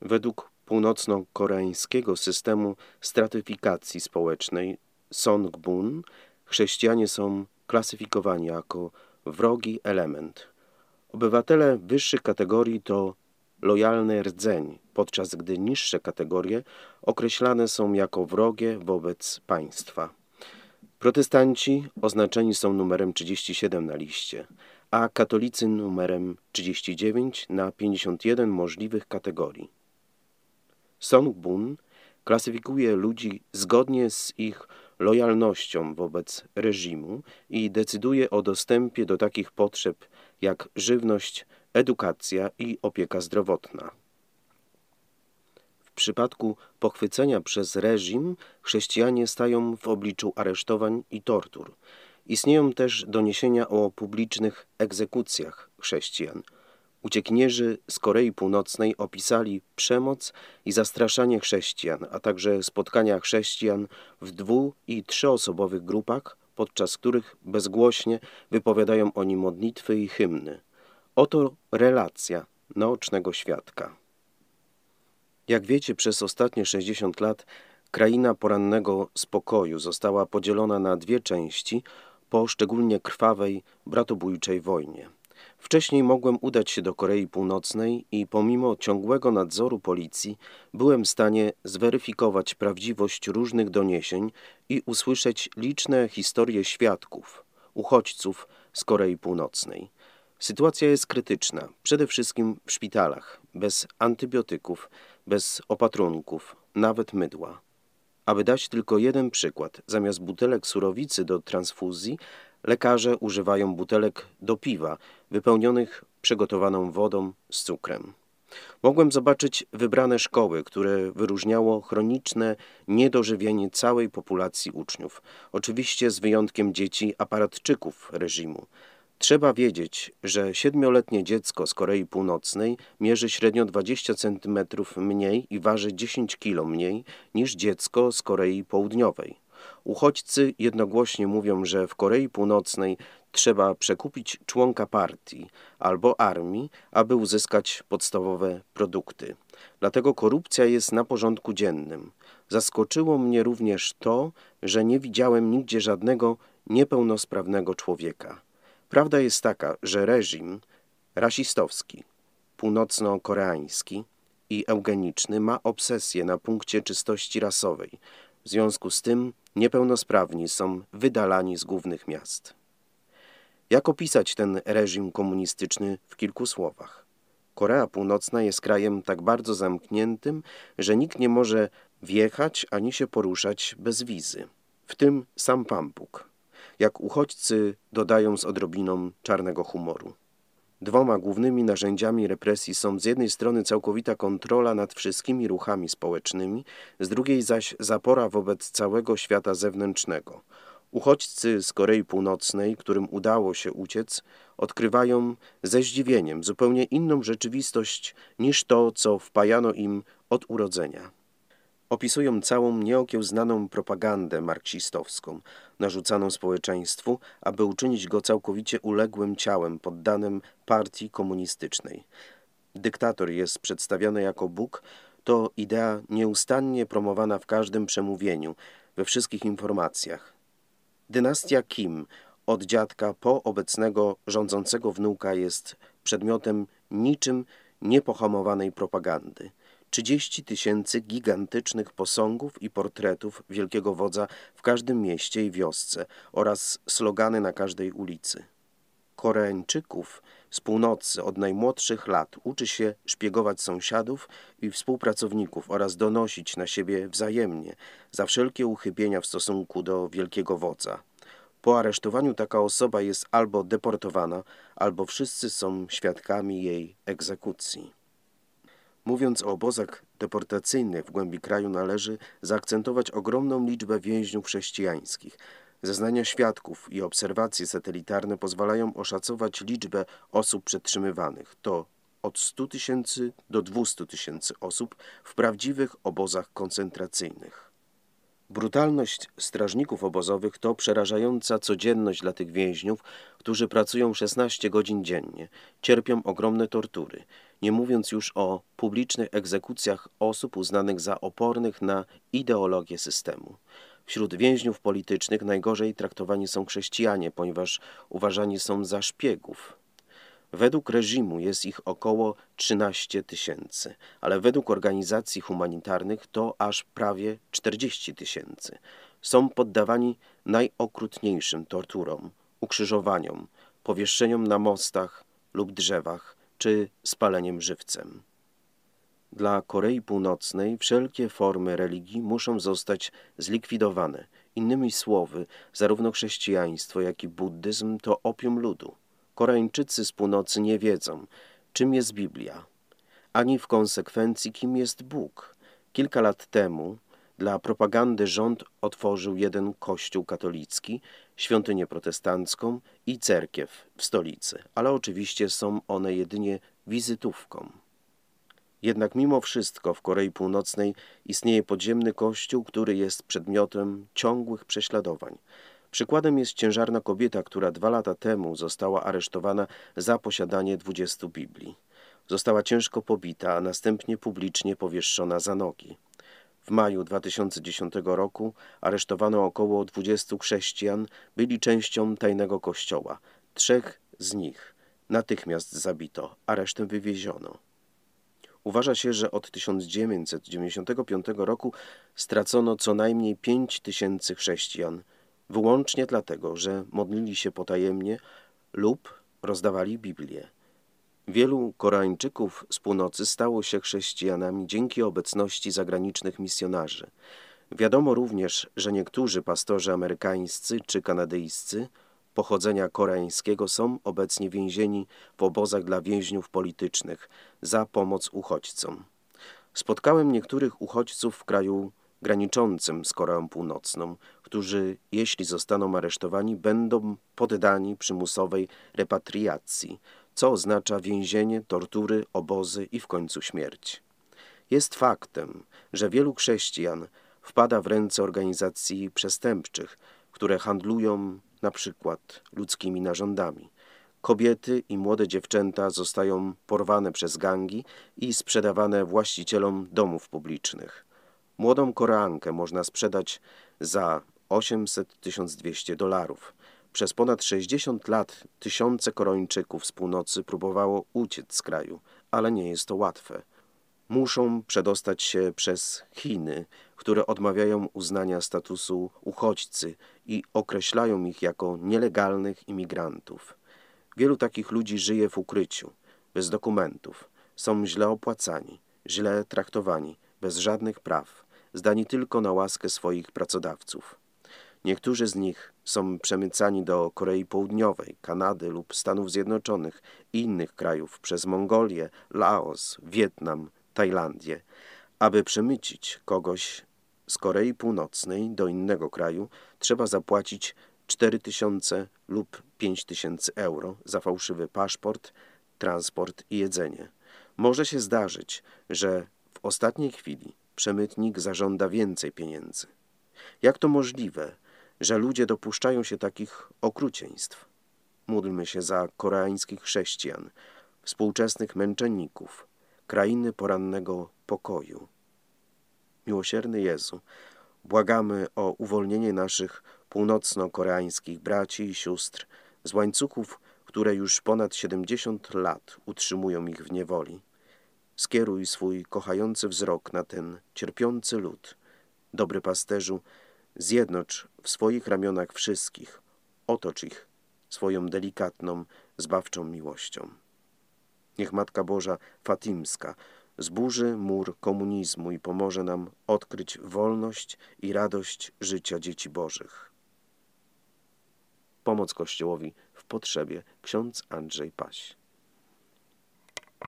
Według północno-koreańskiego systemu stratyfikacji społecznej Songbun chrześcijanie są klasyfikowani jako wrogi element. Obywatele wyższych kategorii to lojalny rdzeń, podczas gdy niższe kategorie określane są jako wrogie wobec państwa. Protestanci oznaczeni są numerem 37 na liście, a katolicy numerem 39 na 51 możliwych kategorii. Songbun klasyfikuje ludzi zgodnie z ich lojalnością wobec reżimu i decyduje o dostępie do takich potrzeb jak żywność, edukacja i opieka zdrowotna. W przypadku pochwycenia przez reżim chrześcijanie stają w obliczu aresztowań i tortur. Istnieją też doniesienia o publicznych egzekucjach chrześcijan. Uciekinierzy z Korei Północnej opisali przemoc i zastraszanie chrześcijan, a także spotkania chrześcijan w dwu- i trzyosobowych grupach, podczas których bezgłośnie wypowiadają oni modlitwy i hymny. Oto relacja naocznego świadka. Jak wiecie, przez ostatnie 60 lat kraina porannego spokoju została podzielona na dwie części po szczególnie krwawej, bratobójczej wojnie. Wcześniej mogłem udać się do Korei Północnej i pomimo ciągłego nadzoru policji byłem w stanie zweryfikować prawdziwość różnych doniesień i usłyszeć liczne historie świadków, uchodźców z Korei Północnej. Sytuacja jest krytyczna, przede wszystkim w szpitalach, bez antybiotyków, bez opatrunków, nawet mydła. Aby dać tylko jeden przykład, zamiast butelek surowicy do transfuzji, lekarze używają butelek do piwa, wypełnionych przygotowaną wodą z cukrem. Mogłem zobaczyć wybrane szkoły, które wyróżniało chroniczne niedożywienie całej populacji uczniów, oczywiście z wyjątkiem dzieci aparatczyków reżimu. Trzeba wiedzieć, że siedmioletnie dziecko z Korei Północnej mierzy średnio 20 cm mniej i waży 10 kg mniej niż dziecko z Korei Południowej. Uchodźcy jednogłośnie mówią, że w Korei Północnej trzeba przekupić członka partii albo armii, aby uzyskać podstawowe produkty. Dlatego korupcja jest na porządku dziennym. Zaskoczyło mnie również to, że nie widziałem nigdzie żadnego niepełnosprawnego człowieka. Prawda jest taka, że reżim rasistowski, północno-koreański i eugeniczny ma obsesję na punkcie czystości rasowej. W związku z tym niepełnosprawni są wydalani z głównych miast. Jak opisać ten reżim komunistyczny w kilku słowach? Korea Północna jest krajem tak bardzo zamkniętym, że nikt nie może wjechać ani się poruszać bez wizy. W tym sam Pampuk jak uchodźcy dodają z odrobiną czarnego humoru. Dwoma głównymi narzędziami represji są z jednej strony całkowita kontrola nad wszystkimi ruchami społecznymi, z drugiej zaś zapora wobec całego świata zewnętrznego. Uchodźcy z Korei Północnej, którym udało się uciec, odkrywają ze zdziwieniem zupełnie inną rzeczywistość niż to, co wpajano im od urodzenia opisują całą nieokiełznaną propagandę marksistowską, narzucaną społeczeństwu, aby uczynić go całkowicie uległym ciałem poddanym partii komunistycznej. Dyktator jest przedstawiany jako Bóg, to idea nieustannie promowana w każdym przemówieniu, we wszystkich informacjach. Dynastia Kim od dziadka po obecnego rządzącego wnuka jest przedmiotem niczym niepohamowanej propagandy. 30 tysięcy gigantycznych posągów i portretów wielkiego wodza w każdym mieście i wiosce oraz slogany na każdej ulicy. Koreańczyków z północy od najmłodszych lat uczy się szpiegować sąsiadów i współpracowników oraz donosić na siebie wzajemnie za wszelkie uchybienia w stosunku do wielkiego wodza. Po aresztowaniu taka osoba jest albo deportowana, albo wszyscy są świadkami jej egzekucji. Mówiąc o obozach deportacyjnych w głębi kraju należy zaakcentować ogromną liczbę więźniów chrześcijańskich. Zeznania świadków i obserwacje satelitarne pozwalają oszacować liczbę osób przetrzymywanych. To od 100 tysięcy do 200 tysięcy osób w prawdziwych obozach koncentracyjnych. Brutalność strażników obozowych to przerażająca codzienność dla tych więźniów, którzy pracują 16 godzin dziennie, cierpią ogromne tortury. Nie mówiąc już o publicznych egzekucjach osób uznanych za opornych na ideologię systemu. Wśród więźniów politycznych najgorzej traktowani są chrześcijanie, ponieważ uważani są za szpiegów. Według reżimu jest ich około 13 tysięcy, ale według organizacji humanitarnych to aż prawie 40 tysięcy. Są poddawani najokrutniejszym torturom, ukrzyżowaniom, powieszczeniom na mostach lub drzewach czy spaleniem żywcem. Dla Korei Północnej wszelkie formy religii muszą zostać zlikwidowane. Innymi słowy, zarówno chrześcijaństwo, jak i buddyzm to opium ludu. Koreańczycy z północy nie wiedzą, czym jest Biblia, ani w konsekwencji, kim jest Bóg. Kilka lat temu dla propagandy rząd otworzył jeden kościół katolicki, świątynię protestancką i cerkiew w stolicy, ale oczywiście są one jedynie wizytówką. Jednak mimo wszystko w Korei Północnej istnieje podziemny kościół, który jest przedmiotem ciągłych prześladowań. Przykładem jest ciężarna kobieta, która dwa lata temu została aresztowana za posiadanie dwudziestu Biblii. Została ciężko pobita, a następnie publicznie powieszczona za nogi. W maju 2010 roku aresztowano około 20 chrześcijan, byli częścią tajnego kościoła. Trzech z nich natychmiast zabito, a resztę wywieziono. Uważa się, że od 1995 roku stracono co najmniej 5 tysięcy chrześcijan, wyłącznie dlatego, że modlili się potajemnie lub rozdawali Biblię. Wielu Koreańczyków z północy stało się chrześcijanami dzięki obecności zagranicznych misjonarzy. Wiadomo również, że niektórzy pastorzy amerykańscy czy kanadyjscy pochodzenia koreańskiego są obecnie więzieni w obozach dla więźniów politycznych za pomoc uchodźcom. Spotkałem niektórych uchodźców w kraju graniczącym z Koreą Północną, którzy, jeśli zostaną aresztowani, będą poddani przymusowej repatriacji, co oznacza więzienie, tortury, obozy i w końcu śmierć. Jest faktem, że wielu chrześcijan wpada w ręce organizacji przestępczych, które handlują na przykład ludzkimi narządami. Kobiety i młode dziewczęta zostają porwane przez gangi i sprzedawane właścicielom domów publicznych. Młodą Koreankę można sprzedać za 800-1200 dolarów. Przez ponad 60 lat tysiące Koreańczyków z północy próbowało uciec z kraju, ale nie jest to łatwe. Muszą przedostać się przez Chiny, które odmawiają uznania statusu uchodźcy i określają ich jako nielegalnych imigrantów. Wielu takich ludzi żyje w ukryciu, bez dokumentów, są źle opłacani, źle traktowani, bez żadnych praw, zdani tylko na łaskę swoich pracodawców. Niektórzy z nich są przemycani do Korei Południowej, Kanady lub Stanów Zjednoczonych i innych krajów przez Mongolię, Laos, Wietnam, Tajlandię. Aby przemycić kogoś z Korei Północnej do innego kraju, trzeba zapłacić 4000 lub 5000 euro za fałszywy paszport, transport i jedzenie. Może się zdarzyć, że w ostatniej chwili przemytnik zażąda więcej pieniędzy. Jak to możliwe, że ludzie dopuszczają się takich okrucieństw. Módlmy się za koreańskich chrześcijan, współczesnych męczenników, krainy porannego pokoju. Miłosierny Jezu, błagamy o uwolnienie naszych północno-koreańskich braci i sióstr z łańcuchów, które już ponad 70 lat utrzymują ich w niewoli. Skieruj swój kochający wzrok na ten cierpiący lud. Dobry pasterzu, Zjednocz w swoich ramionach wszystkich, otocz ich swoją delikatną, zbawczą miłością. Niech Matka Boża Fatimska zburzy mur komunizmu i pomoże nam odkryć wolność i radość życia dzieci Bożych. Pomoc Kościołowi w potrzebie ksiądz Andrzej Paś.